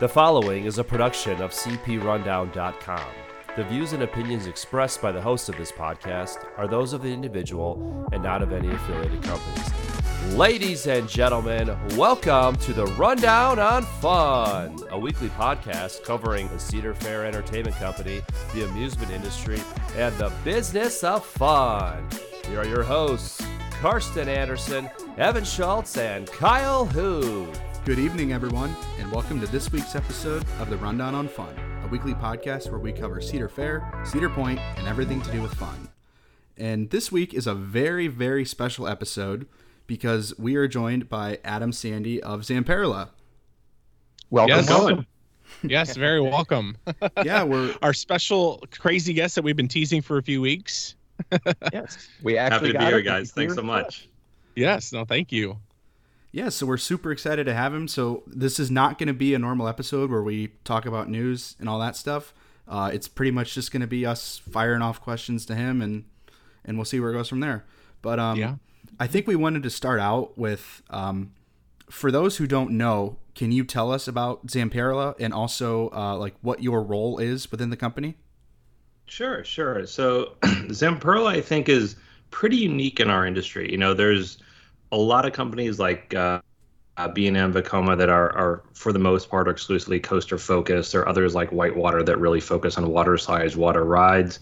The following is a production of CPRundown.com. The views and opinions expressed by the host of this podcast are those of the individual and not of any affiliated companies. Ladies and gentlemen, welcome to the Rundown on Fun, a weekly podcast covering the Cedar Fair Entertainment Company, the amusement industry, and the business of fun. Here are your hosts, Karsten Anderson, Evan Schultz, and Kyle Hu. Good evening, everyone, and welcome to this week's episode of the Rundown on Fun, a weekly podcast where we cover Cedar Fair, Cedar Point, and everything to do with fun. And this week is a very, very special episode because we are joined by Adam Sandy of Zamperla. Welcome, Yes. welcome. Yes, very welcome. Yeah, we're Our special crazy guest that we've been teasing for a few weeks. Yes, we actually Happy actually to be here, guys. Thanks so much. Yes, no, thank you. Yeah, so we're super excited to have him. So this is not going to be a normal episode where we talk about news and all that stuff. Uh, it's pretty much just going to be us firing off questions to him, and and we'll see where it goes from there. But um, Yeah. I think we wanted to start out with, um, for those who don't know, can you tell us about Zamperla and also uh, like what your role is within the company? Sure, sure. So Zamperla, I think, is pretty unique in our industry. You know, there's a lot of companies like uh, uh, B&M Vekoma that are, are, for the most part, exclusively coaster focused. There are others like Whitewater that really focus on water slides, water rides.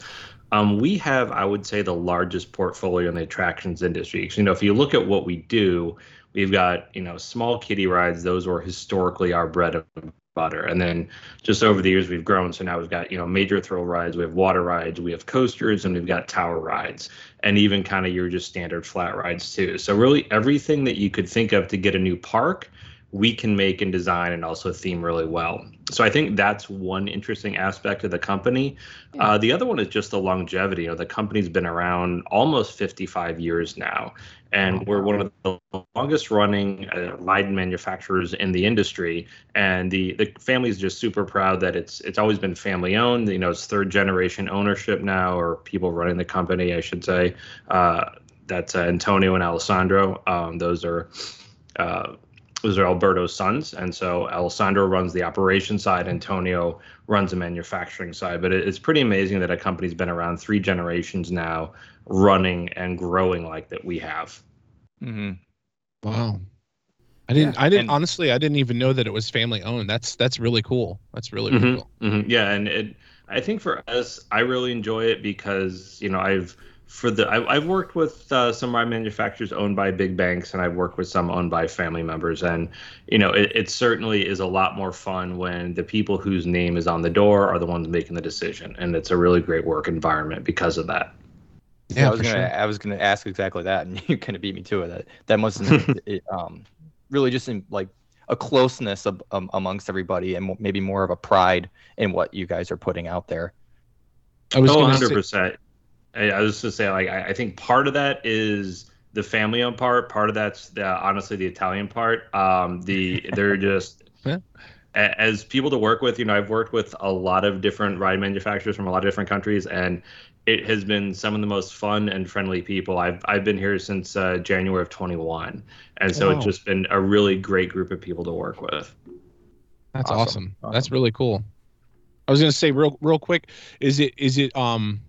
Um, we have, I would say, the largest portfolio in the attractions industry. 'Cause, you know, if you look at what we do, we've got, you know, small kiddie rides. Those were historically our bread and butter. And then just over the years, we've grown. So now we've got, you know, major thrill rides, we have water rides, we have coasters, and we've got tower rides, and even kind of your just standard flat rides too. So really everything that you could think of to get a new park, we can make and design and also theme really well. So I think that's one interesting aspect of the company. Uh, the other one is just the longevity. You know, the company's been around almost 55 years now, and we're one of the longest running uh, ride manufacturers in the industry. And the the family is just super proud that it's it's always been family owned. You know, it's third generation ownership now, or people running the company, I should say. Uh, that's uh, Antonio and Alessandro. Um, those are. Uh, those are Alberto's sons, and so Alessandro runs the operation side, Antonio runs the manufacturing side. But it, it's pretty amazing that a company's been around three generations now, running and growing like that we have. hmm Wow. I didn't. I didn't and- honestly. I didn't even know that it was family owned. That's that's really cool. That's really, really Mhm, cool. mhm. Yeah, and it, I think for us, I really enjoy it because you know I've for the I, I've worked with uh, some ride manufacturers owned by big banks, and I've worked with some owned by family members, and you know it, it certainly is a lot more fun when the people whose name is on the door are the ones making the decision, and it's a really great work environment because of that. Yeah, I was gonna, sure. I was gonna ask exactly that, and you kind of beat me to it. That that must it, um, really just in, like a closeness of, um, amongst everybody, and maybe more of a pride in what you guys are putting out there. I was oh, 100 to say. percent. I, I was just to say, like, I, I think part of that is the family-owned part. Part of that's the, honestly the Italian part. Um, the they're just Yeah. as people to work with. You know, I've worked with a lot of different ride manufacturers from a lot of different countries, and it has been some of the most fun and friendly people. I've I've been here since uh, January of 21, and so Wow. it's just been a really great group of people to work with. That's Awesome. awesome. That's really cool. I was gonna say real real quick. Is it is it um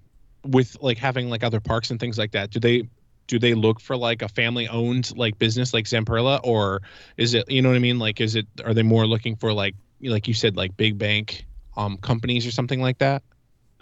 with like having like other parks and things like that? Do they do they look for like a family owned like business like Zamperla or is it you know what I mean? Like is it are they more looking for like like you said like big bank um companies or something like that?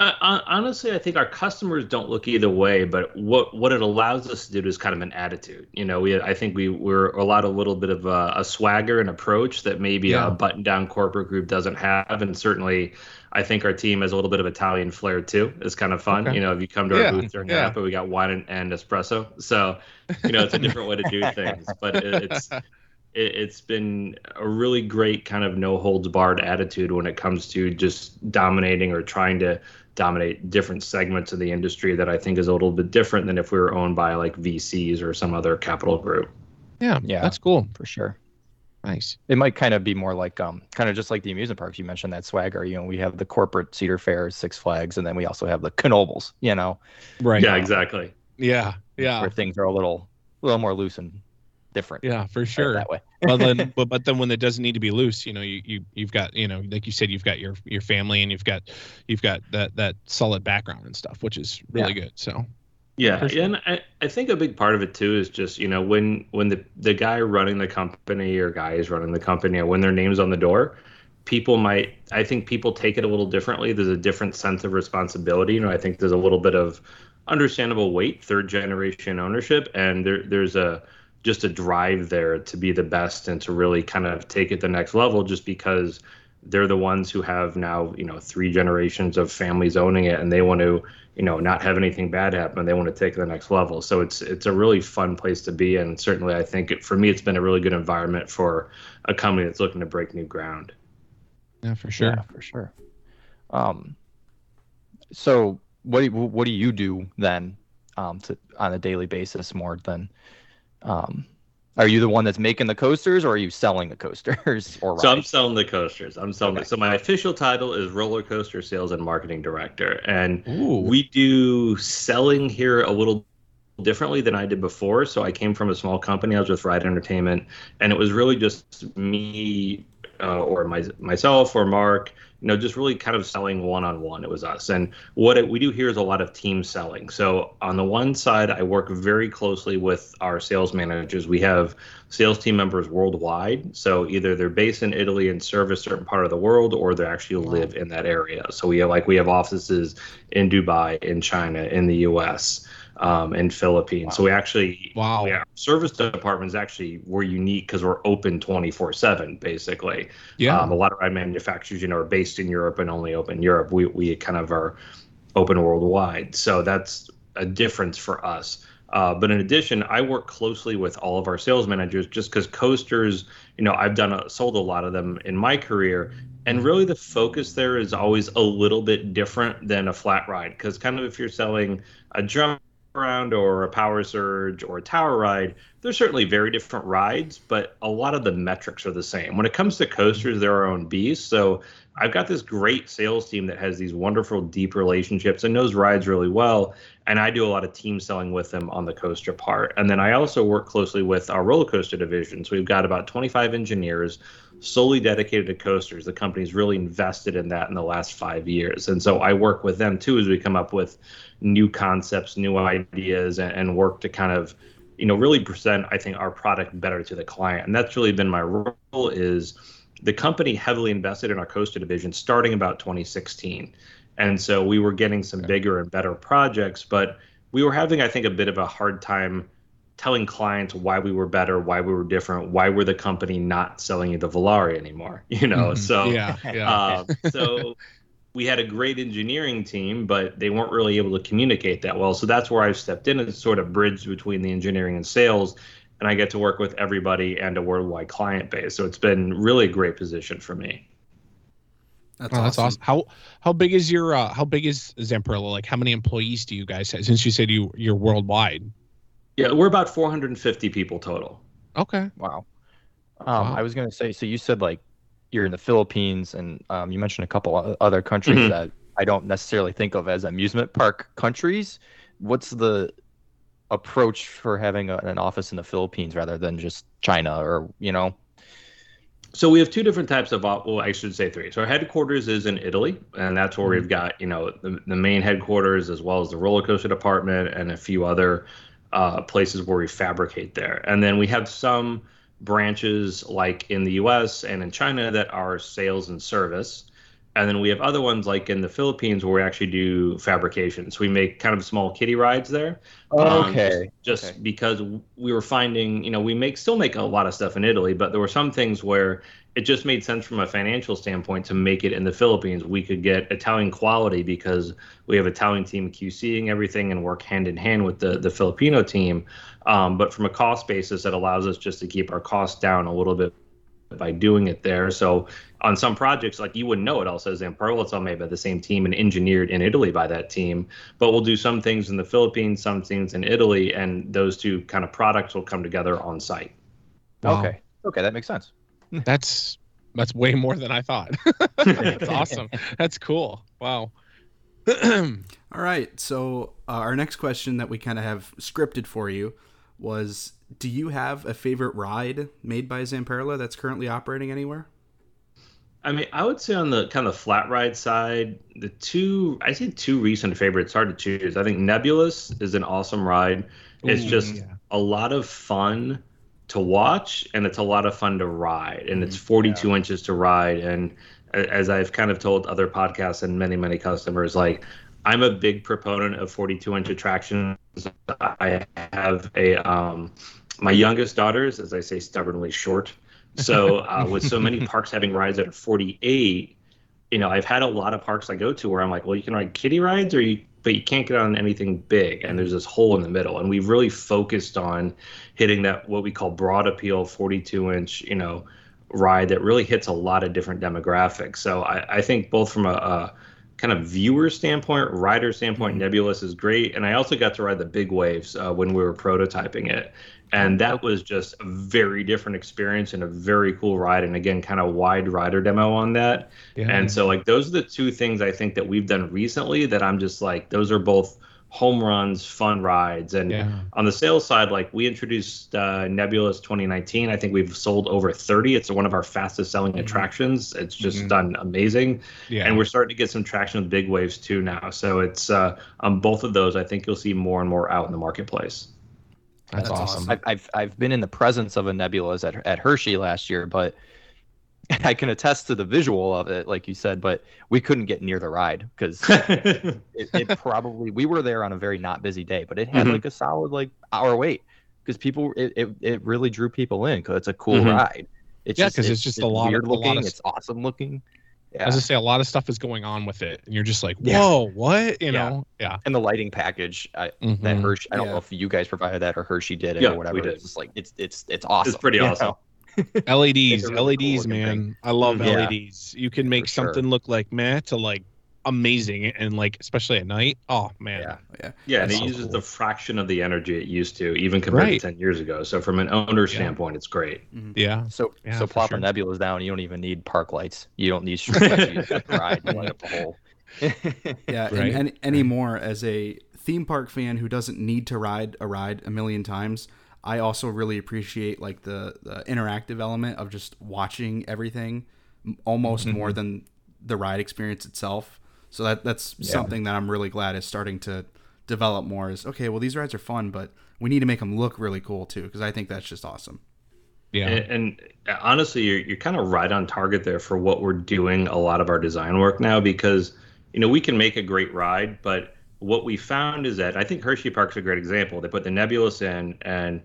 Uh, honestly, I think our customers don't look either way, but what what it allows us to do is kind of an attitude. You know, we I think we we're allowed a little bit of a, a swagger and approach that maybe Yeah. a button down corporate group doesn't have, and certainly. I think our team has a little bit of Italian flair too. It's kind of fun. Okay. You know, if you come to our Yeah, booth during yeah. IAAPA, we got wine and, and espresso. So, you know, it's a different way to do things. But it, it's it, it's been a really great kind of no holds barred attitude when it comes to just dominating or trying to dominate different segments of the industry that I think is a little bit different than if we were owned by like VCs or some other capital group. Yeah, Yeah. that's cool. for sure. Nice. It might kind of be more like um, kind of just like the amusement parks. You mentioned that swagger. You know, we have the corporate Cedar Fair, Six Flags, and then we also have the Knoebels. You know, Right. Yeah, exactly. Yeah. Yeah. where things are a little, a little more loose and different. Yeah, for right, sure. that way. But then but, but then when it doesn't need to be loose, you know, you, you you've got you know like you said you've got your your family and you've got you've got that that solid background and stuff, which is really good. So yeah, and I, I think a big part of it too is just you know when when the the guy running the company or guy is running the company or when their name's on the door, people might I think people take it a little differently. There's a different sense of responsibility. You know, I think there's a little bit of understandable weight, third generation ownership, and there there's a just a drive there to be the best and to really kind of take it the next level just because they're the ones who have now you know three generations of families owning it and they want to you know not have anything bad happen they want to take it to the next level. So it's it's a really fun place to be. And certainly i think it, for me it's been a really good environment for a company that's looking to break new ground. Yeah for sure. Yeah, for sure. Um so what do, what do you do then um to on a daily basis more than um are you the one that's making the coasters, or are you selling the coasters? Or so I'm selling the coasters. I'm selling. Okay. The, so my official title is roller coaster sales and marketing director, and Ooh. we do selling here a little differently than I did before. So I came from a small company. I was with Ride Entertainment, and it was really just me uh, or my, myself or Mark you know, just really kind of selling one on one. It was us. And what it, we do here is a lot of team selling. So on the one side, I work very closely with our sales managers. We have sales team members worldwide. So either they're based in Italy and serve a certain part of the world, or they actually live in that area. So we have like we have offices in Dubai, in China, in the U.S um, in Philippines. Wow. So we actually, wow, yeah, service departments actually were unique because we're open 24 seven, basically. Yeah. Um, a lot of our manufacturers, you know, are based in Europe and only open Europe. We, we kind of are open worldwide. So that's a difference for us. Uh, but in addition, I work closely with all of our sales managers just because coasters, you know, I've done a, sold a lot of them in my career, and mm-hmm. really the focus there is always a little bit different than a flat ride because kind of if you're selling a drum around or a power surge or a tower ride they're certainly very different rides but a lot of the metrics are the same. When it comes to coasters they're our own beast. So i've got this great sales team that has these wonderful deep relationships and knows rides really well and i do a lot of team selling with them on the coaster part. And then i also work closely with our roller coaster division. So we've got about 25 engineers solely dedicated to coasters. The company's really invested in that in the last five years. And so I work with them too as we come up with new concepts, new ideas, and, and work to kind of, you know, really present, I think, our product better to the client. And that's really been my role is the company heavily invested in our coaster division starting about 2016. And so we were getting some bigger and better projects, but we were having, I think, a bit of a hard time telling clients why we were better, why we were different, why we're the company not selling you the Volare anymore. You know, mm-hmm. so yeah, yeah. Uh, so we had a great engineering team, but they weren't really able to communicate that well. So that's where I've stepped in and sort of bridged between the engineering and sales, and I get to work with everybody and a worldwide client base. So it's been really a great position for me. That's, oh, awesome. that's awesome. How how big is your uh, how big is Zamperla? Like how many employees do you guys have? Since you said you you're worldwide. Yeah, we're about 450 people total. Okay. Wow. Um, wow. I was going to say, so you said like you're in the Philippines, and um, you mentioned a couple other countries mm-hmm. that I don't necessarily think of as amusement park countries. What's the approach for having a, an office in the Philippines rather than just China, or you know? So we have two different types of, well, I should say three. So our headquarters is in Italy, and that's where mm-hmm. we've got, you know, the, the main headquarters as well as the roller coaster department and a few other uh, places where we fabricate there. And then we have some branches like in the US and in China that are sales and service. And then we have other ones like in the Philippines where we actually do fabrication. So we make kind of small kiddie rides there. Oh, okay. Um, just, okay. because we were finding, you know, we make still make a lot of stuff in Italy, but there were some things where it just made sense from a financial standpoint to make it in the Philippines. We could get Italian quality because we have Italian team QCing everything and work hand in hand with the the Filipino team. Um, but from a cost basis, it allows us just to keep our costs down a little bit by doing it there. So on some projects, like you wouldn't know it all says Zamperla, it's all made by the same team and engineered in Italy by that team. But we'll do some things in the Philippines, some things in Italy, and those two kind of products will come together on site. Wow. Okay. Okay, that makes sense that's that's way more than I thought. that's awesome. That's cool. Wow. All right. So uh, our next question that we kind of have scripted for you was: do you have a favorite ride made by Zamperla that's currently operating anywhere? I mean, I would say on the kind of flat ride side, the two I say two recent favorites. Hard to choose. I think NebulaZ is an awesome ride. It's Ooh, just yeah. a lot of fun to watch, and it's a lot of fun to ride. And Mm-hmm. it's 42 inches to ride. And as I've kind of told other podcasts and many many customers, like I'm a big proponent of 42 inch attractions. I have a um, my youngest daughters, as I say, stubbornly short. So uh, with so many parks having rides that are 48, you know, I've had a lot of parks I go to where I'm like, well, you can ride kiddie rides, or you, but you can't get on anything big, and there's this hole in the middle. And we've really focused on hitting that what we call broad appeal 42 inch, you know, ride that really hits a lot of different demographics. So I, I think both from a, a kind of viewer standpoint, rider standpoint, NebulaZ is great. And I also got to ride the big waves uh, when we were prototyping it. And that was just a very different experience and a very cool ride. And again, kind of wide rider demo on that. Yeah. And so, like, those are the two things I think that we've done recently that I'm just like, those are both home runs, fun rides. And Yeah. on the sales side, like, we introduced uh, NebulaZ 2019. I think we've sold over 30. It's one of our fastest selling attractions. It's just Mhm. done amazing yeah. and we're starting to get some traction with big waves too now. So it's uh, on both of those. I think you'll see more and more out in the marketplace. That's, That's awesome. awesome. I've, I've I've been in the presence of a NebulaZ at at Hershey last year, but I can attest to the visual of it, like you said. But we couldn't get near the ride because it, it probably we were there on a very not busy day, but it had Mhm. like a solid like hour wait because people it, it, it really drew people in because it's a cool Mhm. ride. It's Yeah, 'cause it's just a lot of- weird a lot looking. of- It's awesome looking. Yeah. As I say, a lot of stuff is going on with it, and you're just like, Yeah. whoa, what? You Yeah. know? Yeah. and the lighting package I, that Mhm. Hershey. I don't Yeah. know if you guys provided that or Hershey did it Yeah, or we whatever. did. It's like it's it's it's awesome. It's pretty you awesome. LEDs, really LEDs, looking man. thing. I love Mhm. Yeah. LEDs. You can make For sure. something look like meh to like amazing, and like especially at night. Oh man. Yeah. Yeah. Yeah, and it so uses cool. the fraction of the energy it used to, even compared Right. to 10 years ago. So from an owner Yeah. standpoint, it's great. Yeah. So Yeah, so for plop sure. a NebulaZ down. You don't even need park lights. You don't need street lights. You just ride light up the hole. Yeah, Right, and, and anymore as a theme park fan who doesn't need to ride a ride a million times, I also really appreciate like the, the interactive element of just watching everything almost Mm-hmm. more than the ride experience itself. So that that's Yeah. something that I'm really glad is starting to develop more. Is okay. Well, these rides are fun, but we need to make them look really cool too, because I think that's just awesome. Yeah. And, and honestly, you're, you're kind of right on target there for what we're doing a lot of our design work now because, you know, we can make a great ride, but what we found is that I think Hershey Park's a great example. They put the NebulaZ in, and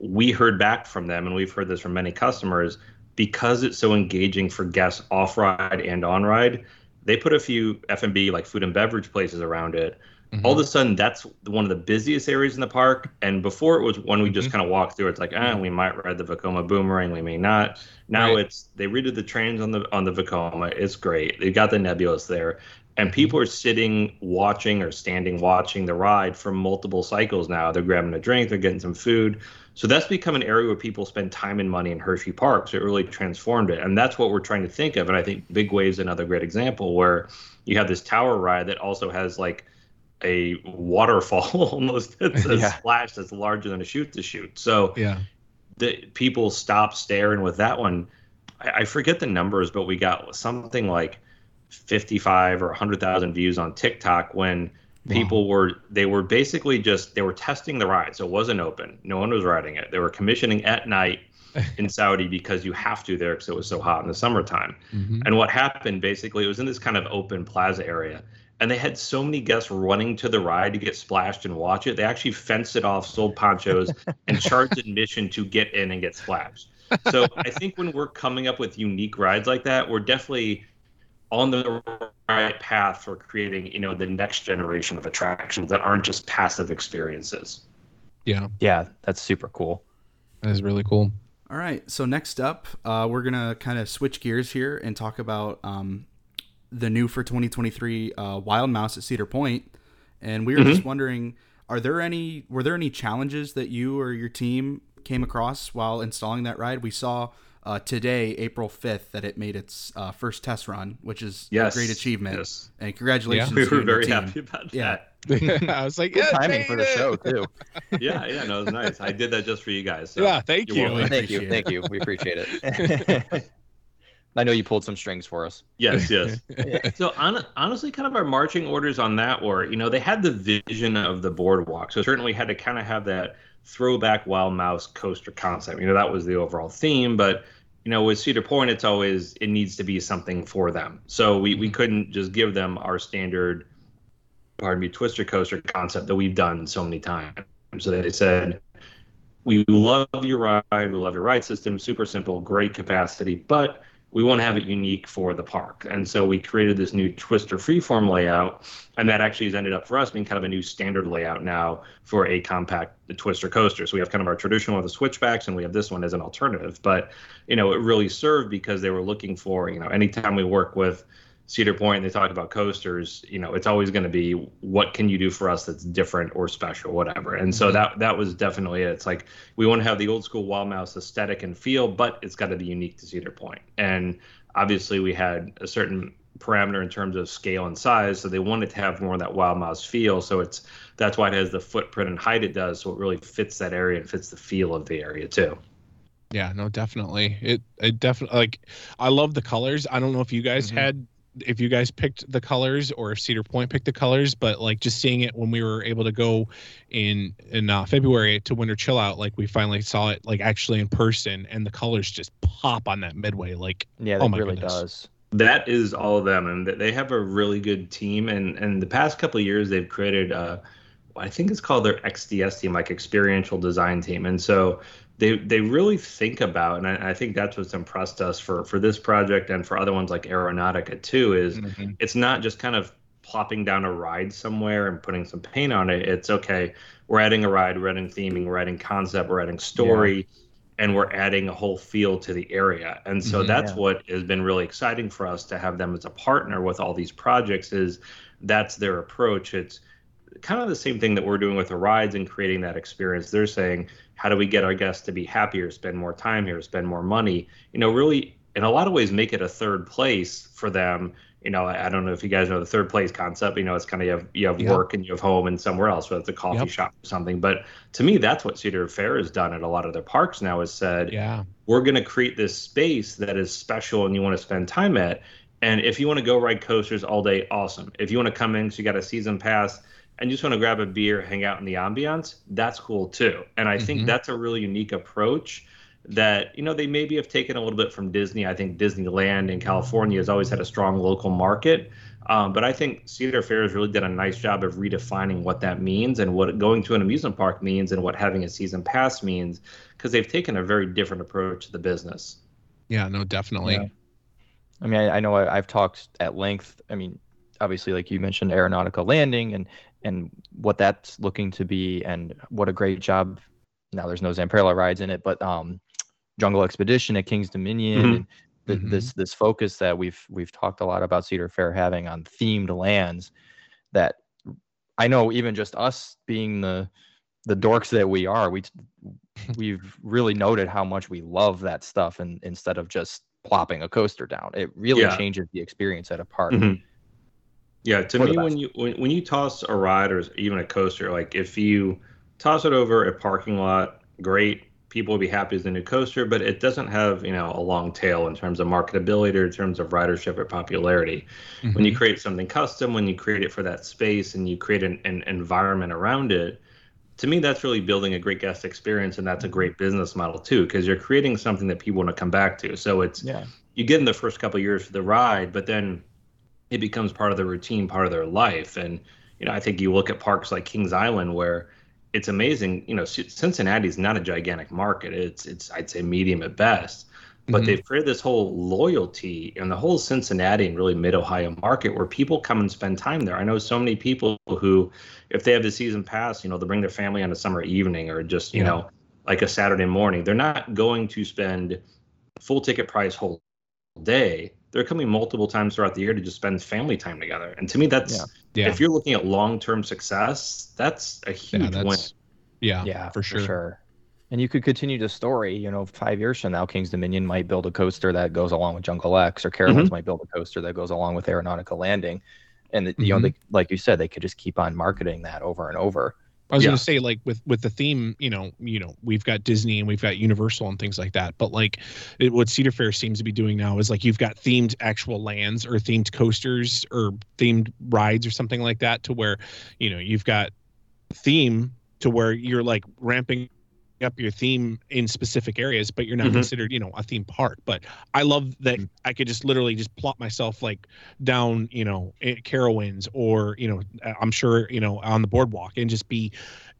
we heard back from them, and we've heard this from many customers because it's so engaging for guests off ride and on ride. They put a few F&B like food and beverage places around it. Mhm. All of a sudden, that's one of the busiest areas in the park. And before it was one we just kind of walked through. It's like, ah, we might ride the Vekoma Boomerang, we may not. Now Right. it's they redid the trains on the on the Vekoma. It's great. They got the NebulaZ there, and people are sitting watching or standing watching the ride for multiple cycles now. They're grabbing a drink, they're getting some food. So that's become an area where people spend time and money in Hershey Park. So it really transformed it, and that's what we're trying to think of. And I think Big Wave's another great example where you have this tower ride that also has like a waterfall almost. It's a Yeah. splash that's larger than a shoot the chute. So yeah. the people stop staring with that one. I, I forget the numbers, but we got something like 55 or 100,000 views on TikTok when people were they were basically just they were testing the ride, so it wasn't open. No one was riding it. They were commissioning at night in Saudi because you have to there because it was so hot in the summertime. Mhm. And what happened basically, it was in this kind of open plaza area. And they had so many guests running to the ride to get splashed and watch it. They actually fenced it off, sold ponchos, and charged admission to get in and get splashed. So I think when we're coming up with unique rides like that, we're definitely on the right path for creating, you know, the next generation of attractions that aren't just passive experiences. Yeah. Yeah, that's super cool. That is really cool. All right. So next up, uh, we're gonna kind of switch gears here and talk about um, the new for 2023 uh, Wild Mouse at Cedar And we were just wondering, are there any were there any challenges that you or your team came across while installing that ride? We saw uh, today, April 5th, that it made its uh, first test run, which is yes. a great achievement. Yes. And congratulations. We to were very team. happy about that. Yeah. I was like, Good yeah, timing for the it. show too. Yeah, yeah, no, it was nice. I did that just for you guys. So. Yeah, thank You're you. Thank you, appreciate thank you. We appreciate it. I know you pulled some strings for us. Yes, yes. so hon- honestly, kind of our marching orders on that were, you know, they had the vision of the boardwalk. So certainly had to kind of have that throwback wild mouse coaster concept. You know, that was the overall theme. But you know, with Cedar Point, it's always it needs to be something for them. So we we mm-hmm. couldn't just give them our standard, pardon me, twister coaster concept that we've done so many times. So they said. We love your ride. We love your ride system. Super simple, great capacity, but we want to have it unique for the park. And so we created this new Twister freeform layout, and that actually has ended up for us being kind of a new standard layout now for a compact Twister coaster. So we have kind of our traditional with the switchbacks, and we have this one as an alternative. But you know, it really served because they were looking for you know, anytime we work with Cedar Point, and they talk about coasters. You know, it's always going to be what can you do for us that's different or special, whatever. And so that that was definitely it. It's like we want to have the old school Wild Mouse aesthetic and feel, but it's got to be unique to Cedar Point. And obviously, we had a certain parameter in terms of scale and size, so they wanted to have more of that Wild Mouse feel. So it's that's why it has the footprint and height it does, so it really fits that area and fits the feel of the area too. Yeah, no, definitely. It it definitely like I love the colors. I don't know if you guys Mhm. had if you guys picked the colors or if Cedar Point picked the colors, but like just seeing it when we were able to go in in uh, February to Winter Chill Out, like we finally saw it like actually in person, and the colors just pop on that midway. Like Yeah, Oh my really goodness. does. That is all of them, and they have a really good team. And and the past couple of years, they've created uh, I think it's called their XDS team, like experiential design team. And so they they really think about, and I, I think that's what's impressed us for for this project and for other ones like Aeronautica too. Is it's not just kind of plopping down a ride somewhere and putting some paint on it. It's okay, we're adding a ride, we're adding theming, we're adding concept, we're adding story, and we're adding a whole feel to the area. And so Mhm. that's Yeah. what has been really exciting for us to have them as a partner with all these projects is that's their approach. It's kind of the same thing that we're doing with the rides and creating that experience. They're saying, how do we get our guests to be happier, spend more time here, spend more money? You know, really, in a lot of ways, make it a third place for them. You know, I don't know if you guys know the third place concept. You know, it's kind of you have you have Yeah. work and you have home and somewhere else, whether it's a coffee Yep. shop or something. But to me, that's what Cedar Fair has done at a lot of their parks now. Is said, yeah, we're going to create this space that is special and you want to spend time at. And if you want to go ride coasters all day, awesome. If you want to come in, so you got a season pass and you just want to grab a beer, hang out in the ambiance, that's cool too. And I Mhm. think that's a really unique approach that, you know, they maybe have taken a little bit from Disney. I think Disneyland in California has always had a strong local market. Um, but I think Cedar Fair has really done a nice job of redefining what that means and what going to an amusement park means and what having a season pass means because they've taken a very different approach to the business. yeah, no, definitely. Yeah. I mean, I, I know I, I've talked at length. I mean, obviously, like you mentioned, Aeronautica Landing and and what that's looking to be, and what a great job. Now there's no Zamperla rides in it, but um, Jungle Expedition at King's Dominion, Mhm. and th- Mhm. this this focus that we've we've talked a lot about Cedar Fair having on themed lands. That I know, even just us being the the dorks that we are, we we've really noted how much we love that stuff, and instead of just plopping a coaster down, it really Yeah. changes the experience at a park. Mhm. Yeah, to me, when you when, when you toss a ride or even a coaster, like if you toss it over a parking lot, great, people will be happy as the new coaster, but it doesn't have you know a long tail in terms of marketability or in terms of ridership or popularity. When you Mhm. create something custom, when you create it for that space and you create an, an environment around it, to me that's really building a great guest experience and that's a great business model too because you're creating something that people want to come back to. So it's Yeah. you get in the first couple of years for the ride, but then it becomes part of the routine, part of their life. And you know, I think you look at parks like Kings Island where it's amazing. You know, C- Cincinnati's not a gigantic market. It's it's I'd say medium at best. But Mhm. they've created this whole loyalty in the whole Cincinnati and really mid Ohio market where people come and spend time there. I know so many people who, if they have the season pass, you know, they'll bring their family on a summer evening or just, you Yeah. know, like a Saturday morning. They're not going to spend full ticket price whole day. They're coming multiple times throughout the year to just spend family time together. And to me, that's Yeah. yeah, if you're looking at long term success, that's a huge yeah, win. yeah, Yeah, for sure. And you could continue the story. You know, five years from now, King's Dominion might build a coaster that goes along with Jungle X, or Carowinds Mhm. might build a coaster that goes along with Aeronautica Landing. And you know, Mhm. they, like you said, they could just keep on marketing that over and over. I was Yeah. gonna say like with with the theme, you know, you know, we've got Disney and we've got Universal and things like that. But like, it, what Cedar Fair seems to be doing now is like you've got themed actual lands or themed coasters or themed rides or something like that, to where, you know, you've got theme to where you're like ramping up your theme in specific areas, but you're not Mhm. considered, you know, a theme park. But I love that I could just literally just plop myself like down, you know, at Carowinds or, you know, I'm sure, you know, on the boardwalk and just be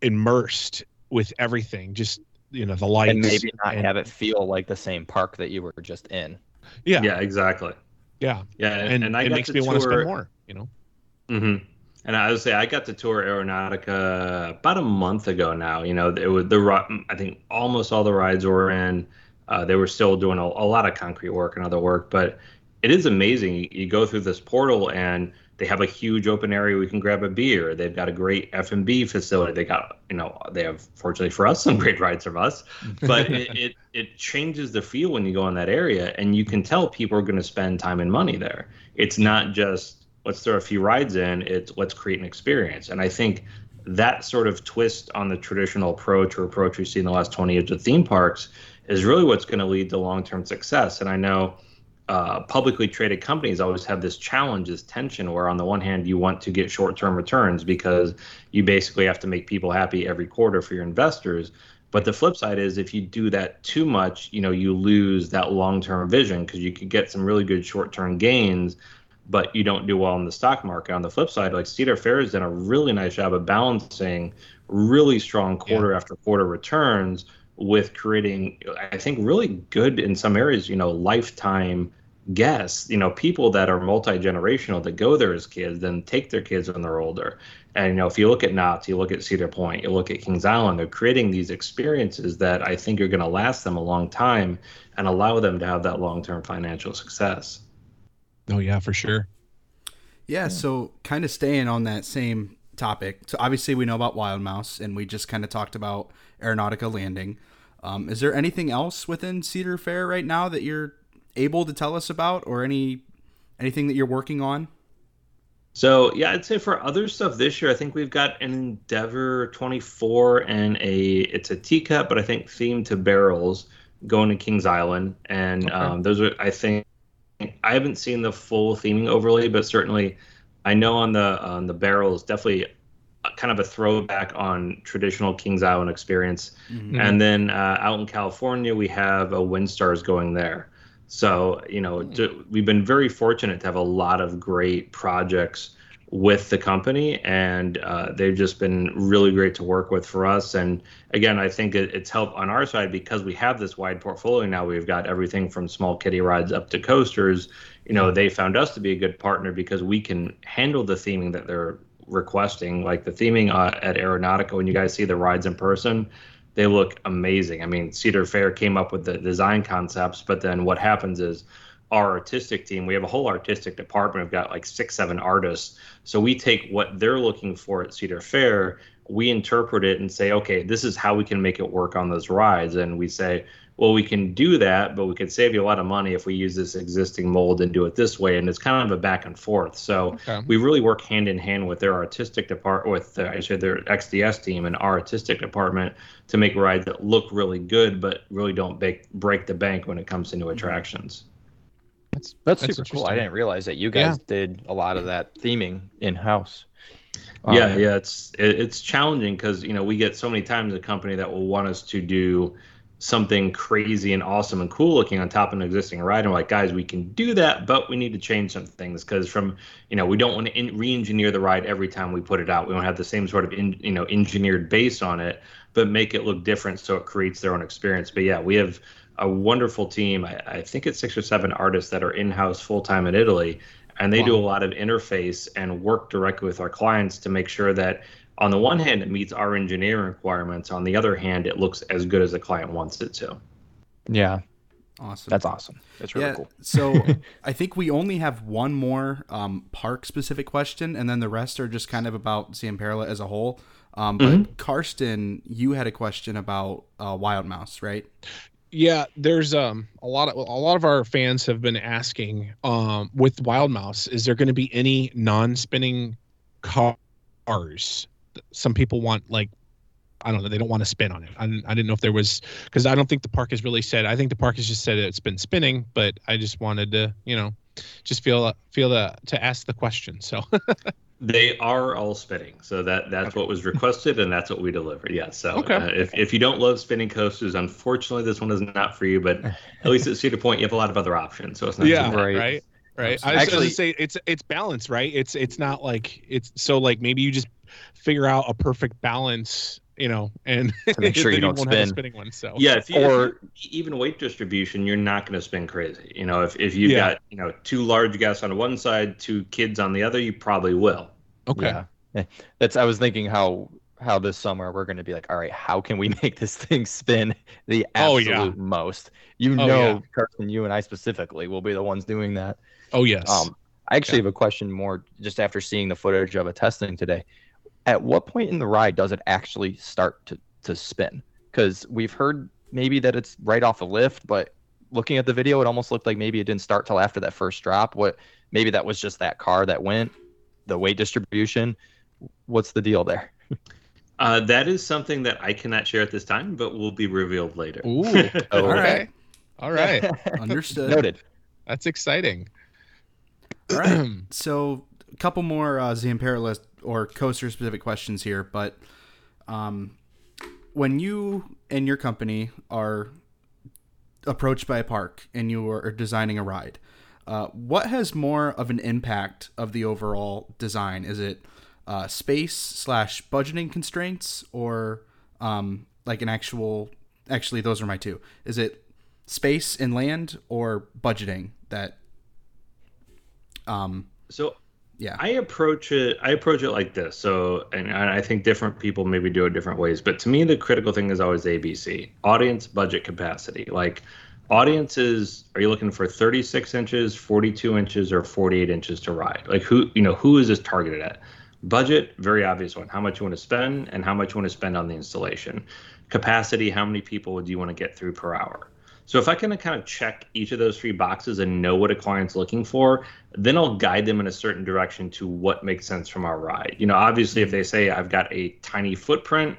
immersed with everything. Just, you know, the lights. and maybe not and- have it feel like the same park that you were just in. Yeah. Yeah, exactly. Yeah. Yeah, And, and, I it makes to me want to spend more, you know? hmm And I would say I got to tour Aeronautica about a month ago now. You know, it was the I think almost all the rides were in. Uh, they were still doing a, a lot of concrete work and other work, but it is amazing. You, go through this portal and they have a huge open area you can grab a beer. They've got a great F and B facility. They got you know they have fortunately for us some great rides from us, but it, it it changes the feel when you go in that area and you can tell people are going to spend time and money there. It's not just let's throw a few rides in. It's let's create an experience. And I think that sort of twist on the traditional approach or approach we see in the last 20 years of theme parks is really what's going to lead to long-term success. And I know uh, publicly traded companies always have this challenge, this tension, where on the one hand you want to get short-term returns because you basically have to make people happy every quarter for your investors. But the flip side is if you do that too much, you know, you lose that long-term vision because you could get some really good short-term gains, but you don't do well in the stock market. On the flip side, like Cedar Fair has done a really nice job of balancing really strong quarter after quarter returns with creating, I think, really good in some areas, you know, lifetime guests, you know, people that are multi generational that go there as kids, then take their kids when they're older. And you know, if you look at Knott's, you look at Cedar Point, you look at Kings Island, they're creating these experiences that I think are going to last them a long time and allow them to have that long term financial success. Oh, yeah, for sure. Yeah, so kind of staying on that same topic. So obviously we know about Wild Mouse, and we just kind of talked about Aeronautica Landing. Um, is there anything else within Cedar Fair right now that you're able to tell us about, or any anything that you're working on? So yeah, I'd say for other stuff this year, I think we've got an Endeavor 24 and a it's a teacup, but I think themed to barrels going to Kings Island, and Okay. um, those are I think I haven't seen the full theming overlay, but certainly I know on the on the barrels definitely kind of a throwback on traditional Kings Island experience. Mhm. And then uh, out in California, we have a Windstars going there. So, you know, d- we've been very fortunate to have a lot of great projects with the company, and uh, they've just been really great to work with for us. And again, I think it, it's helped on our side because we have this wide portfolio now. We've got everything from small kiddie rides up to coasters. You know, they found us to be a good partner because we can handle the theming that they're requesting. Like the theming uh, at Aeronautica, when you guys see the rides in person, they look amazing. I mean, Cedar Fair came up with the design concepts, but then what happens is our artistic team, we have a whole artistic department. We've got like six, seven artists. So we take what they're looking for at Cedar Fair, we interpret it and say, okay, this is how we can make it work on those rides. And we say, well, we can do that, but we could save you a lot of money if we use this existing mold and do it this way. And it's kind of a back and forth. So Okay. we really work hand in hand with their artistic department, with the, I should their XDS team and our artistic department to make rides that look really good, but really don't break break the bank when it comes to new mm-hmm. attractions. That's that's, That's super cool. I didn't realize that you guys did a lot of that theming in house. yeah, oh, yeah, it's it, it's challenging because you know we get so many times a company that will want us to do something crazy and awesome and cool looking on top of an existing ride. And we're like, guys, we can do that, but we need to change some things because from you know we don't want to in, re-engineer the ride every time we put it out. We don't have the same sort of in, you know engineered base on it, but make it look different so it creates their own experience. But yeah, we have a wonderful team. I, I think it's six or seven artists that are in-house full-time in Italy and they do a lot of interface and work directly with our clients to make sure that on the one hand it meets our engineering requirements on the other hand it looks as good as the client wants it to Yeah. Awesome. That's awesome. That's really yeah. cool. so I think we only have one more um, park specific question, and then the rest are just kind of about Zamperla as a whole. Um, but Mm-hmm. Karsten, you had a question about uh, Wild Mouse, right? Yeah, there's um a lot of a lot of our fans have been asking um with Wild Mouse, is there going to be any non-spinning cars? Some people want like I don't know, they don't want to spin on it. I, I didn't know if there was because I don't think the park has really said. I think the park has just said it's been spinning, but I just wanted to you know just feel feel to ask the question. So They are all spinning, so that that's what was requested, and that's what we delivered. Yeah. So Okay. uh, if if you don't love spinning coasters, unfortunately, this one is not for you. But at least at Cedar Point, you have a lot of other options, so it's not. yeah, too Right. right, right. I was Actually- say it's it's balanced, right? It's it's not like it's so like maybe you just figure out a perfect balance, you know, and To make sure you don't won't spin. spinning one. So Yeah, if you, Or- even weight distribution, you're not going to spin crazy. You know, if if you've Yeah. got you know two large guests on one side, two kids on the other, you probably will. Okay, Yeah. That's I was thinking how how this summer we're going to be like, all right, how can we make this thing spin the Oh, absolute yeah. most? You Oh, know, yeah. Karsten, you and I specifically will be the ones doing that. oh yes, Um, I actually have a question more just after seeing the footage of a testing today. At what point in the ride does it actually start to, to spin? Because we've heard maybe that it's right off the lift, but looking at the video, it almost looked like maybe it didn't start till after that first drop. What maybe that was just that car that went, the weight distribution. What's the deal there? Uh, that is something that I cannot share at this time, but will be revealed later. Ooh, Oh, okay, all right, Understood. Noted. that's exciting. All right. So a couple more uh, Zamperla or coaster specific questions here, but um, when you and your company are approached by a park and you are designing a ride, uh, what has more of an impact of the overall design? Is it uh, space slash budgeting constraints or um, like an actual? Actually, those are my two. Is it space and land or budgeting that? Um, So yeah. I approach it. I approach it like this. So, and I I think different people maybe do it different ways. But to me, the critical thing is always ABC: audience, budget, capacity. Like, audiences, are you looking for 36 inches, 42 inches, or 48 inches to ride? Like, who you know who is this targeted at? Budget, very obvious one. How much you want to spend, and how much you want to spend on the installation. Capacity, how many people do you want to get through per hour? So if I can kind of check each of those three boxes and know what a client's looking for, then I'll guide them in a certain direction to what makes sense from our ride. You know, obviously if they say I've got a tiny footprint,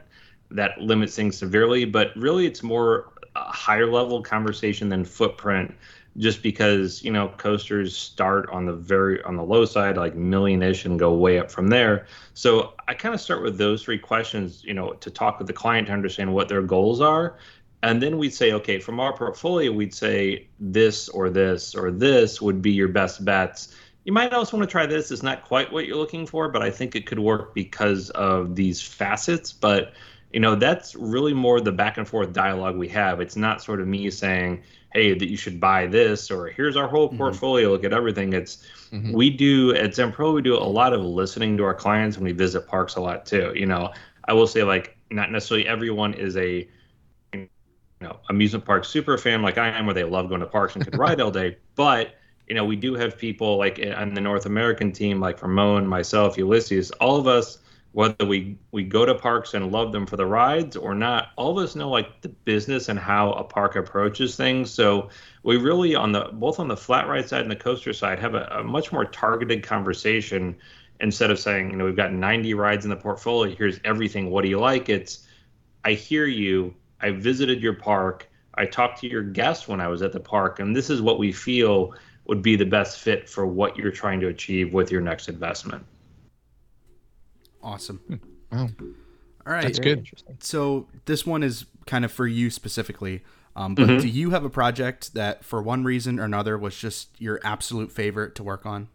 that limits things severely, but really it's more a higher level conversation than footprint just because, you know, coasters start on the very on the low side like million-ish and go way up from there. So I kind of start with those three questions, you know, to talk with the client to understand what their goals are and then we'd say, okay, from our portfolio, we'd say this or this or this would be your best bets. You might also want to try this. It's not quite what you're looking for, but I think it could work because of these facets. But you know, that's really more the back and forth dialogue we have. It's not sort of me saying, hey, that you should buy this or here's our whole portfolio, look at everything. It's Mhm. we do at Zamperla, we do a lot of listening to our clients when we visit parks a lot too. You know, I will say like not necessarily everyone is a you know amusement park super fan like I am, where they love going to parks and could ride all day. But you know, we do have people like on the North American team, like Ramon, myself, Ulysses, all of us, whether we we go to parks and love them for the rides or not, all of us know like the business and how a park approaches things. So we really on the both on the flat ride side and the coaster side have a, a much more targeted conversation instead of saying, you know, we've got 90 rides in the portfolio. Here's everything. What do you like? It's I hear you. I visited your park. I talked to your guests when I was at the park, and this is what we feel would be the best fit for what you're trying to achieve with your next investment. Awesome. Wow. All right. That's good. So this one is kind of for you specifically. Um, but Mhm. do you have a project that, for one reason or another, was just your absolute favorite to work on?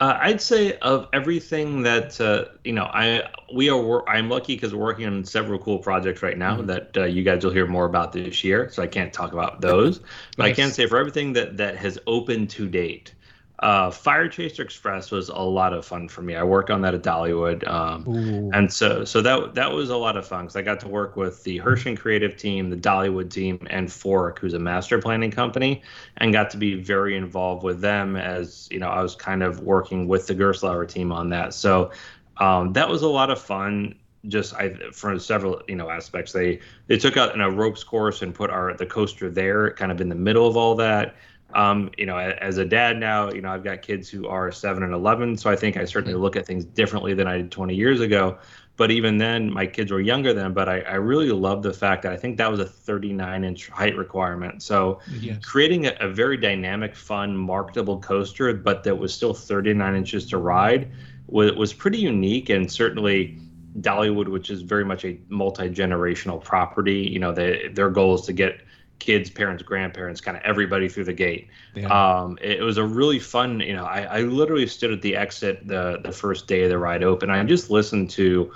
Uh, I'd say of everything that uh, you know, I we are I'm lucky because we're working on several cool projects right now that uh, you guys will hear more about this year. So I can't talk about those, but I can say for everything that that has opened to date, uh, Fire Chaser Express was a lot of fun for me. I worked on that at Dollywood, um, and so so that that was a lot of fun because I got to work with the Herschend creative team, the Dollywood team, and Forrec, who's a master planning company, and got to be very involved with them as you know I was kind of working with the Gerstlauer team on that. So um, that was a lot of fun just I for several you know aspects. They they took out a ropes course and put our the coaster there, kind of in the middle of all that um, you know, as a dad now, you know, I've got kids who are seven and 11. So I think I certainly look at things differently than I did 20 years ago. But even then, my kids were younger then. But I, I really love the fact that I think that was a 39 inch height requirement. So yes. creating a, a, very dynamic, fun, marketable coaster, but that was still 39 inches to ride was, was pretty unique. And certainly, Dollywood, which is very much a multi generational property, you know, they, their goal is to get kids, parents, grandparents, kind of everybody through the gate. Yeah. Um, it, it, was a really fun, you know, I, I literally stood at the exit the the first day of the ride open. I just listened to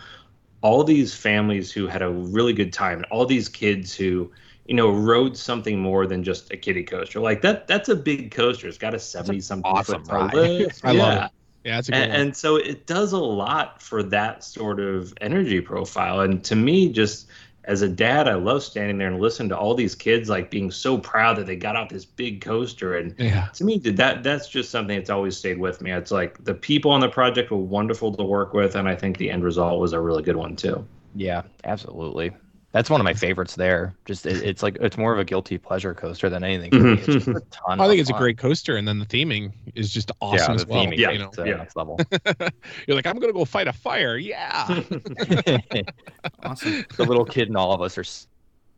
all these families who had a really good time, all these kids who, you know, rode something more than just a kiddie coaster. Like that, that's a big coaster. It's got a seventy something awesome foot ride. I yeah. love it. Yeah, it's a good and, and so it does a lot for that sort of energy profile. And to me, just as a dad, I love standing there and listening to all these kids like being so proud that they got off this big coaster. And yeah. to me, that that's just something that's always stayed with me. It's like the people on the project were wonderful to work with, and I think the end result was a really good one too. Yeah, absolutely. That's one of my favorites there. Just it, it's like it's more of a guilty pleasure coaster than anything. Mm-hmm. It's just mm-hmm. a ton. I think it's fun. a great coaster, and then the theming is just awesome yeah, as well. Theming, yeah, you know? it's yeah. next level. You're like, I'm gonna go fight a fire. Yeah. awesome. The little kid and all of us are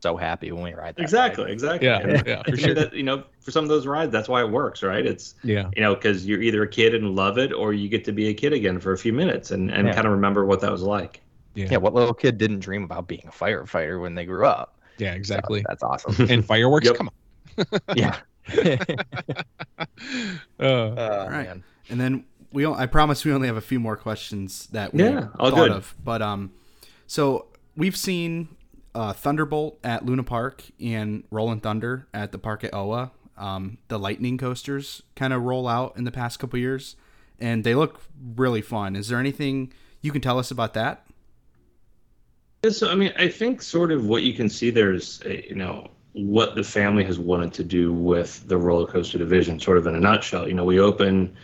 so happy when we ride that. Exactly. Ride. Exactly. Yeah. And yeah. For sure. That, you know, for some of those rides, that's why it works, right? It's yeah. You know, because you're either a kid and love it, or you get to be a kid again for a few minutes and and yeah. kind of remember what that was like. Yeah. yeah. What little kid didn't dream about being a firefighter when they grew up? Yeah, exactly. So that's awesome. and fireworks, yep. come on. yeah. uh, all right. Man. And then we, I promise we only have a few more questions that we yeah, all thought good. of. But um, so we've seen uh, Thunderbolt at Luna Park and Rolling Thunder at the park at OWA. Um, the Lightning coasters kind of roll out in the past couple years, and they look really fun. Is there anything you can tell us about that? So, I mean, I think sort of what you can see there's, you know, what the family has wanted to do with the roller coaster division, sort of in a nutshell. You know, we open,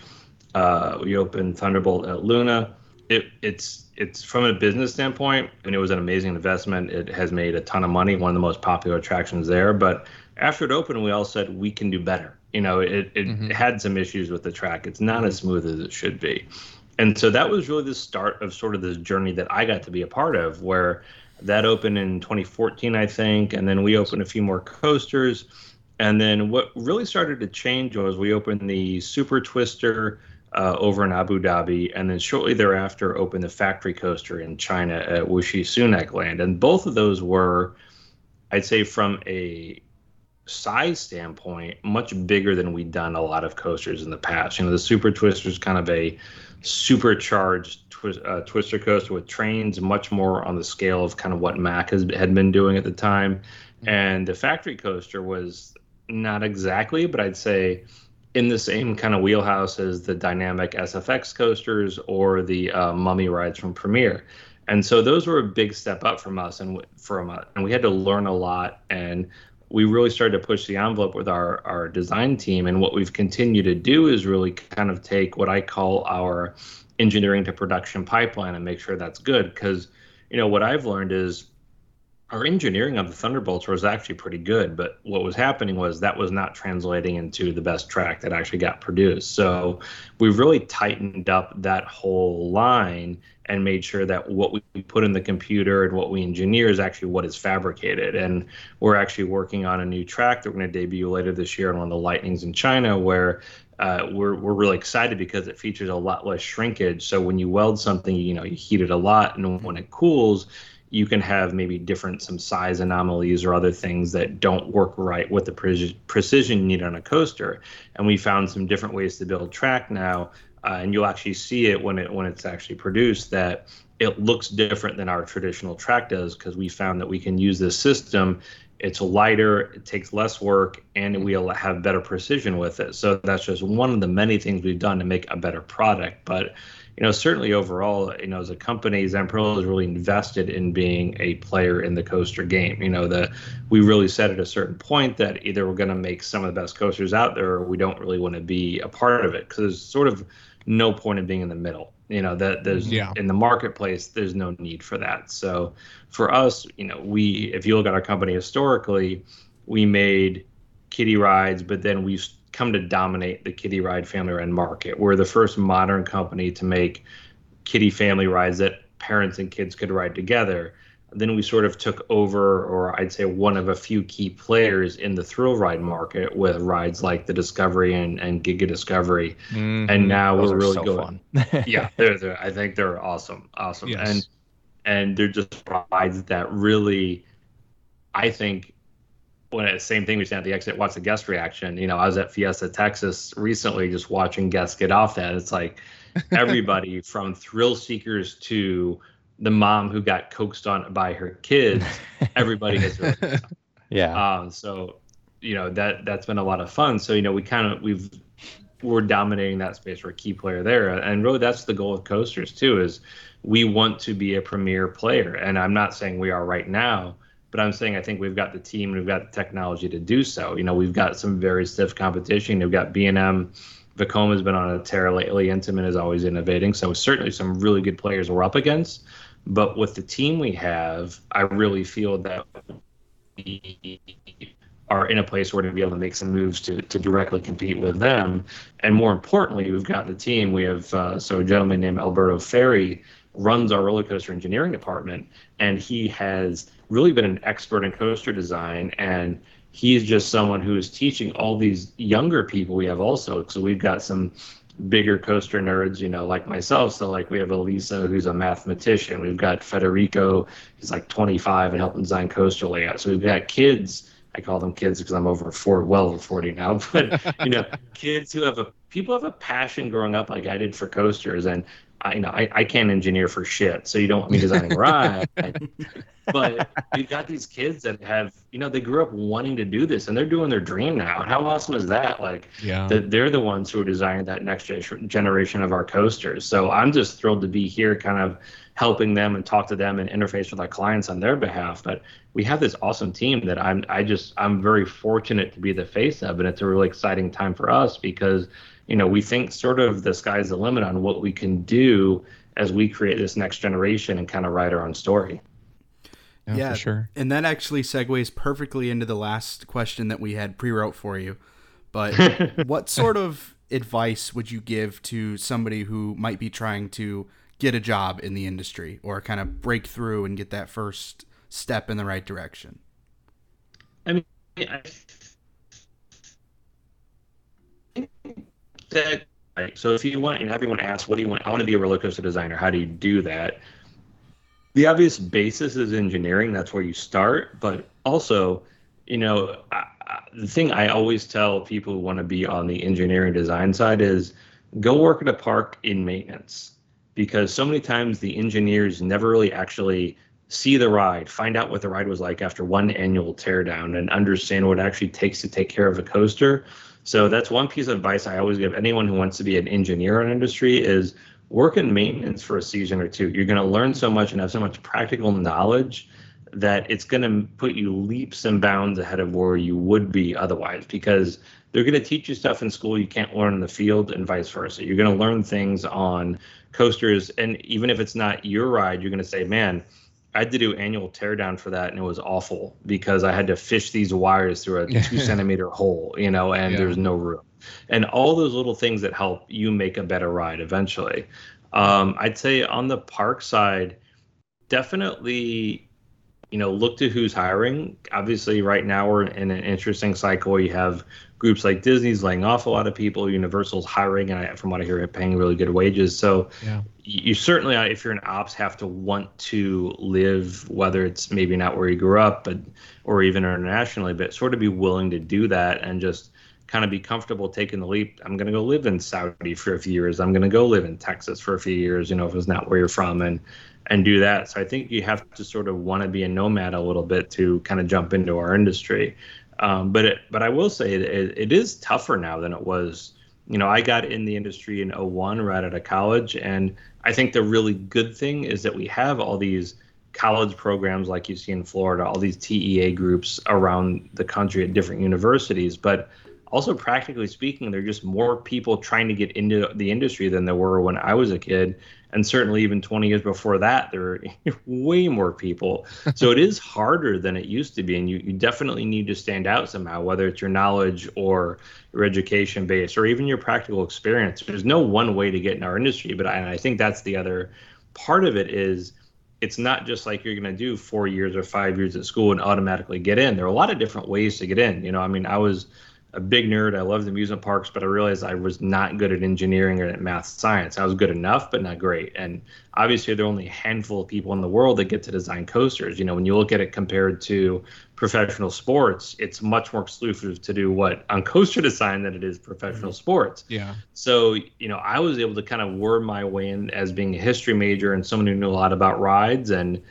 uh, we opened Thunderbolt at Luna. It, it's it's from a business standpoint, and it was an amazing investment. It has made a ton of money, one of the most popular attractions there. But after it opened, we all said we can do better. You know, it it mm-hmm. had some issues with the track. It's not as smooth as it should be and so that was really the start of sort of this journey that I got to be a part of, where that opened in 2014, I think, and then we opened a few more coasters. And then what really started to change was we opened the Super Twister uh, over in Abu Dhabi, and then shortly thereafter opened the Factory Coaster in China at Wuxi Sunac Land. And both of those were, I'd say, from a size standpoint, much bigger than we'd done a lot of coasters in the past. You know, the Super Twister is kind of a supercharged twi- uh, twister coaster with trains, much more on the scale of kind of what Mack has had been doing at the time. Mm-hmm. And the factory coaster was not exactly, but I'd say in the same kind of wheelhouse as the dynamic SFX coasters or the uh, Mummy rides from Premier. And so those were a big step up from us and from uh, and we had to learn a lot and we really started to push the envelope with our, our design team. And what we've continued to do is really kind of take what I call our engineering to production pipeline and make sure that's good. Because, you know, what I've learned is our engineering of the Thunderbolts was actually pretty good, but what was happening was that was not translating into the best track that actually got produced. So we've really tightened up that whole line and made sure that what we put in the computer and what we engineer is actually what is fabricated. And we're actually working on a new track that we're going to debut later this year on one of the Lightnings in China, where uh, we're we're really excited because it features a lot less shrinkage. So when you weld something, you know, you heat it a lot, and when it cools, you can have maybe different some size anomalies or other things that don't work right with the pre- precision you need on a coaster. And we found some different ways to build track now uh, and you'll actually see it when it when it's actually produced that it looks different than our traditional track does because we found that we can use this system it's lighter, it takes less work, and we'll have better precision with it. So that's just one of the many things we've done to make a better product. But you know, certainly overall, you know, as a company, Zamperla is really invested in being a player in the coaster game. You know, that we really said at a certain point that either we're going to make some of the best coasters out there, or we don't really want to be a part of it because sort of no point in being in the middle. You know, that there's yeah. in the marketplace, there's no need for that. So for us, you know, we if you look at our company historically, we made kiddie rides, but then we've come to dominate the kiddie ride family ride market. We're the first modern company to make kiddie family rides that parents and kids could ride together. Then we sort of took over, or I'd say one of a few key players in the thrill ride market with rides like the Discovery and, and Giga Discovery. Mm-hmm. And now Those we're really so going. yeah, they're, they're, I think they're awesome, awesome, yes. and and they're just rides that really, I think, when the same thing we said at the exit, watch the guest reaction. You know, I was at Fiesta Texas recently, just watching guests get off that. It's like everybody from thrill seekers to the mom who got coaxed on by her kids. Everybody has. yeah. Um, so you know that that's been a lot of fun. So you know we kind of we've we're dominating that space. We're a key player there, and really that's the goal of coasters too. Is we want to be a premier player, and I'm not saying we are right now but I'm saying I think we've got the team and we've got the technology to do so. You know, we've got some very stiff competition. We've got B&M. Vekoma has been on a tear lately. Intamin is always innovating. So certainly some really good players we're up against. But with the team we have, I really feel that we are in a place where to be able to make some moves to, to directly compete with them. And more importantly, we've got the team. We have uh, so a gentleman named Alberto Ferry runs our roller coaster engineering department, and he has really been an expert in coaster design. And he's just someone who is teaching all these younger people we have also. So we've got some bigger coaster nerds, you know, like myself. So like we have Elisa, who's a mathematician. We've got Federico, he's like 25 and helping design coaster layout. So we've got kids. I call them kids because I'm over four, well over 40 now. But you know, kids who have a people have a passion growing up like I did for coasters, and I you know I, I can't engineer for shit, so you don't want me designing right. but you've got these kids that have you know they grew up wanting to do this and they're doing their dream now. How awesome is that? Like yeah. that they're the ones who are designing that next generation of our coasters. So I'm just thrilled to be here, kind of helping them and talk to them and interface with our clients on their behalf. But we have this awesome team that I'm I just I'm very fortunate to be the face of, and it's a really exciting time for us because you know, we think sort of the sky's the limit on what we can do as we create this next generation and kind of write our own story. Yeah, yeah sure. And that actually segues perfectly into the last question that we had pre-wrote for you. But what sort of advice would you give to somebody who might be trying to get a job in the industry or kind of break through and get that first step in the right direction? I mean, I So if you want, and everyone asks, what do you want? I want to be a roller coaster designer. How do you do that? The obvious basis is engineering. That's where you start. But also, you know, I, I, the thing I always tell people who want to be on the engineering design side is go work at a park in maintenance because so many times the engineers never really actually see the ride, find out what the ride was like after one annual teardown, and understand what it actually takes to take care of a coaster. So that's one piece of advice I always give anyone who wants to be an engineer in industry is work in maintenance for a season or two. You're going to learn so much and have so much practical knowledge that it's going to put you leaps and bounds ahead of where you would be otherwise because they're going to teach you stuff in school you can't learn in the field and vice versa. You're going to learn things on coasters and even if it's not your ride, you're going to say, "Man, I had to do annual teardown for that, and it was awful because I had to fish these wires through a two centimeter hole, you know, and yeah. there's no room. And all those little things that help you make a better ride eventually. Um, I'd say on the park side, definitely, you know, look to who's hiring. Obviously, right now we're in an interesting cycle you have groups like Disney's laying off a lot of people, Universal's hiring, and I, from what I hear, paying really good wages. So yeah. you certainly, uh, if you're an ops, have to want to live, whether it's maybe not where you grew up, but or even internationally, but sort of be willing to do that and just kind of be comfortable taking the leap. I'm going to go live in Saudi for a few years. I'm going to go live in Texas for a few years, you know, if it's not where you're from and and do that. So I think you have to sort of want to be a nomad a little bit to kind of jump into our industry. Um, but it, but I will say it, it is tougher now than it was. You know, I got in the industry in 01 right out of college, and I think the really good thing is that we have all these college programs like you see in Florida, all these TEA groups around the country at different universities. But also, practically speaking, there are just more people trying to get into the industry than there were when I was a kid. And certainly, even 20 years before that, there were way more people. So it is harder than it used to be. And you, you definitely need to stand out somehow, whether it's your knowledge or your education base or even your practical experience. There's no one way to get in our industry. But I, I think that's the other part of it is it's not just like you're going to do four years or five years at school and automatically get in. There are a lot of different ways to get in. You know, I mean, I was a big nerd. I loved amusement parks, but I realized I was not good at engineering or at math science. I was good enough, but not great. And obviously, there are only a handful of people in the world that get to design coasters. You know, when you look at it compared to professional sports, it's much more exclusive to do what on coaster design than it is professional mm-hmm. sports. Yeah. So, you know, I was able to kind of worm my way in as being a history major and someone who knew a lot about rides. And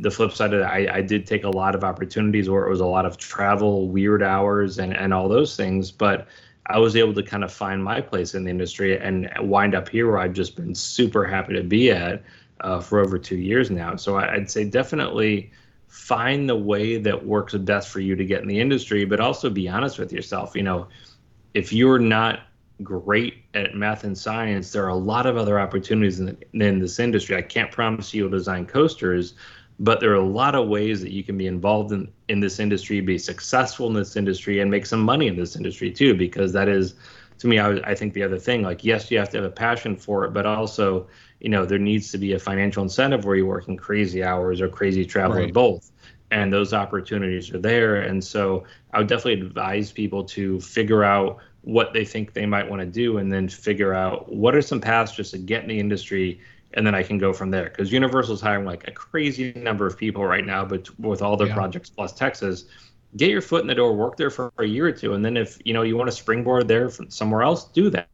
the flip side of that, I, I did take a lot of opportunities where it was a lot of travel, weird hours, and, and all those things. But I was able to kind of find my place in the industry and wind up here where I've just been super happy to be at uh, for over two years now. So I'd say definitely find the way that works best for you to get in the industry, but also be honest with yourself. You know, if you're not great at math and science, there are a lot of other opportunities in, in this industry. I can't promise you you'll design coasters, but there are a lot of ways that you can be involved in, in this industry, be successful in this industry, and make some money in this industry too, because that is, to me, I, I think the other thing, like, yes, you have to have a passion for it, but also you know there needs to be a financial incentive where you're working crazy hours or crazy travel right. or both and those opportunities are there and so i would definitely advise people to figure out what they think they might want to do and then figure out what are some paths just to get in the industry and then i can go from there because universal's hiring like a crazy number of people right now but with all their yeah. projects plus texas get your foot in the door work there for a year or two and then if you know you want to springboard there from somewhere else do that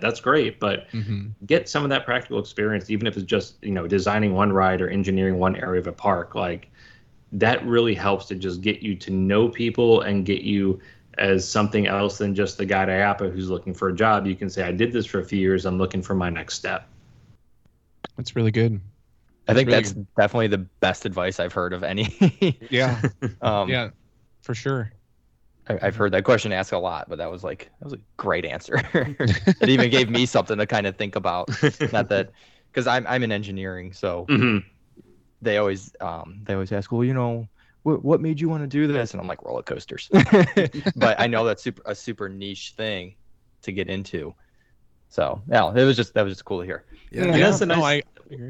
that's great but mm-hmm. get some of that practical experience even if it's just you know designing one ride or engineering one area of a park like that really helps to just get you to know people and get you as something else than just the guy at IAAPA who's looking for a job. You can say, I did this for a few years. I'm looking for my next step. That's really good. That's I think really that's good. definitely the best advice I've heard of any. yeah. Um, yeah, for sure. I, have heard that question asked a lot, but that was like that was a great answer. it even gave me something to kind of think about. Not that because I'm I'm in engineering, so mm-hmm. they always um they always ask, well, you know, what what made you want to do this? And I'm like roller coasters. but I know that's super a super niche thing to get into. So yeah, it was just that was just cool to hear. Yeah, yeah. that's the nice. No, I,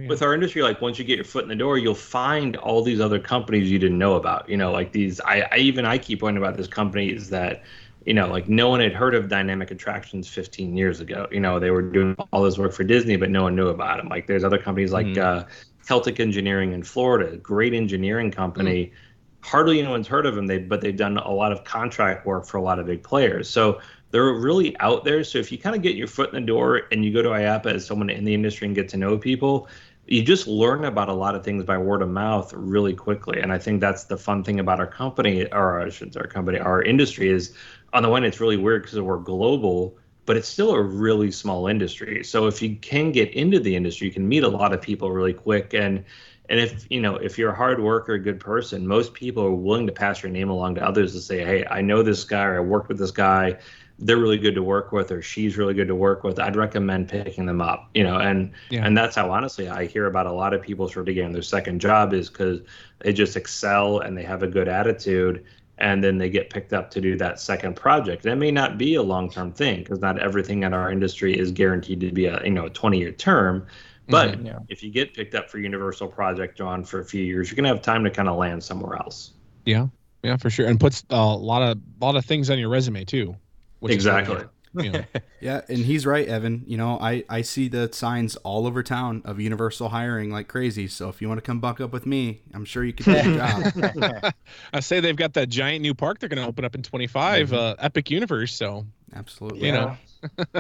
with our industry, like once you get your foot in the door, you'll find all these other companies you didn't know about. You know, like these. I, I even I keep pointing about these companies that, you know, like no one had heard of Dynamic Attractions 15 years ago. You know, they were doing all this work for Disney, but no one knew about them. Like there's other companies like mm-hmm. uh, Celtic Engineering in Florida, great engineering company. Mm-hmm. Hardly anyone's heard of them. They but they've done a lot of contract work for a lot of big players. So they're really out there. So if you kind of get your foot in the door and you go to IAAPA as someone in the industry and get to know people, you just learn about a lot of things by word of mouth really quickly. And I think that's the fun thing about our company, or I should say our company, our industry is on the one, it's really weird because we're global, but it's still a really small industry. So if you can get into the industry, you can meet a lot of people really quick. And and if you know if you're a hard worker, a good person, most people are willing to pass your name along to others to say, hey, I know this guy, or I worked with this guy they're really good to work with or she's really good to work with i'd recommend picking them up you know and yeah. and that's how honestly i hear about a lot of people sort of getting their second job is because they just excel and they have a good attitude and then they get picked up to do that second project. That may not be a long-term thing because not everything in our industry is guaranteed to be a you know a 20 year term but mm-hmm, yeah. if you get picked up for universal project john for a few years you're going to have time to kind of land somewhere else. Yeah yeah for sure. And puts a lot of a lot of things on your resume too exactly. you know. yeah, and he's right, Evan. You know, I I see the signs all over town of Universal hiring like crazy. So if you want to come buck up with me, I'm sure you can do a job. I say they've got that giant new park they're going to open up in 25, mm-hmm. uh, Epic Universe. So Absolutely. You know.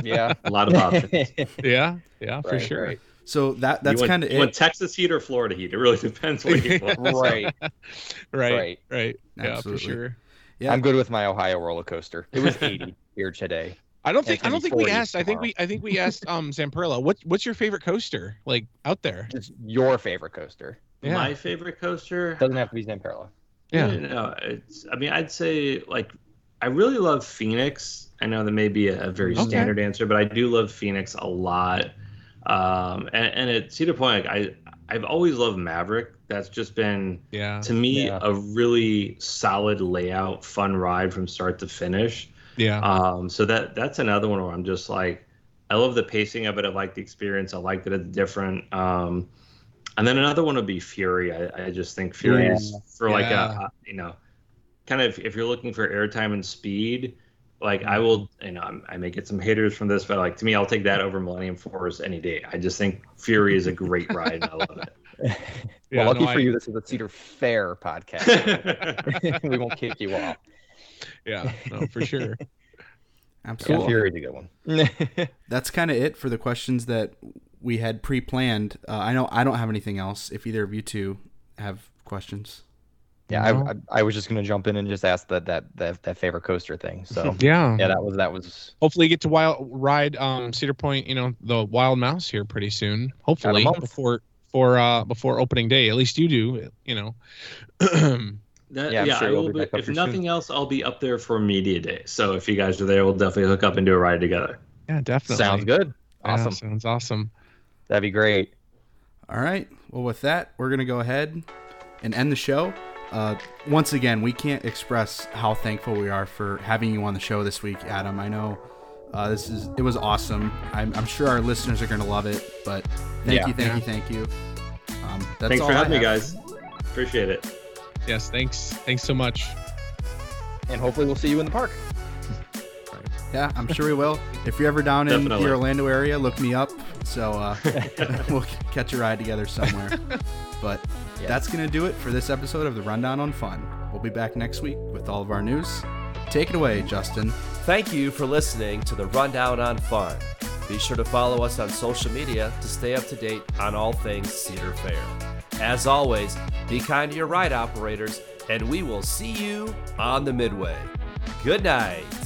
yeah. A lot of options. Yeah, yeah, for Right, sure. right. So that that's kind of you want. Texas heat or Florida heat? It really depends what you want. Right. Right, Right. right. Yeah, Absolutely. for sure. Yeah. I'm good with my Ohio roller coaster. It was 80 here today. I don't think I don't think we 40 asked. I think we I think we asked um Zamperla. What what's your favorite coaster like out there? Just your favorite coaster. Yeah. My favorite coaster. Doesn't have to be Zamperla. Yeah. You know, it's. I mean, I'd say like I really love Phoenix. I know that may be a, a very Okay. standard answer, but I do love Phoenix a lot. Um, and, and at Cedar Point, like, I I've always loved Maverick. That's just been Yeah. to me Yeah. a really solid layout, fun ride from start to finish. Yeah. Um, so that that's another one where I'm just like, I love the pacing of it. I like the experience. I like that it's different. Um, and then another one would be Fury. I, I just think Fury Yeah. is for like Yeah. a, a you know, kind of if you're looking for airtime and speed, like I will, you know, I'm, I may get some haters from this, but like to me, I'll take that over Millennium Force any day. I just think Fury is a great ride. And I love it. well, lucky no, for I- you, this is a Cedar Fair podcast. we won't kick you off. Yeah, no, for sure. Cool. Absolutely. Fury's a good one. That's kind of it for the questions that we had pre-planned. Uh, I know I don't have anything else. If either of you two have questions, yeah, I, I, I was just gonna jump in and just ask that that that, that favorite coaster thing. So Yeah. yeah, that was that was Hopefully, get to wild ride um Cedar Point. You know the Wild Mouse here pretty soon. Hopefully month. before for uh before opening day. At least you do. You know. That, Yeah, yeah, I'm sure I you'll will be be, if nothing soon. else, I'll be up there for media day. So if you guys are there, we'll definitely hook up and do a ride together. yeah, definitely. sounds good. Yeah, Awesome. sounds awesome. That'd be great. All right. Well, with that, we're going to go ahead and end the show. Uh, once again, we can't express how thankful we are for having you on the show this week, Adam. I know uh, this is it was awesome. I'm, I'm sure our listeners are going to love it. But thank Yeah. you, thank Yeah. you, thank you. Um, that's Thanks all for I having me, have. guys. Appreciate it. Yes, thanks. Thanks so much. And hopefully we'll see you in the park. Yeah, I'm sure we will. If you're ever down in Definitely. the Orlando area, look me up. So uh, we'll catch a ride together somewhere. But Yeah. that's going to do it for this episode of the Rundown on Fun. We'll be back next week with all of our news. Take it away, Justin. Thank you for listening to the Rundown on Fun. Be sure to follow us on social media to stay up to date on all things Cedar Fair. As always, be kind to your ride operators, and we will see you on the Midway. Good night.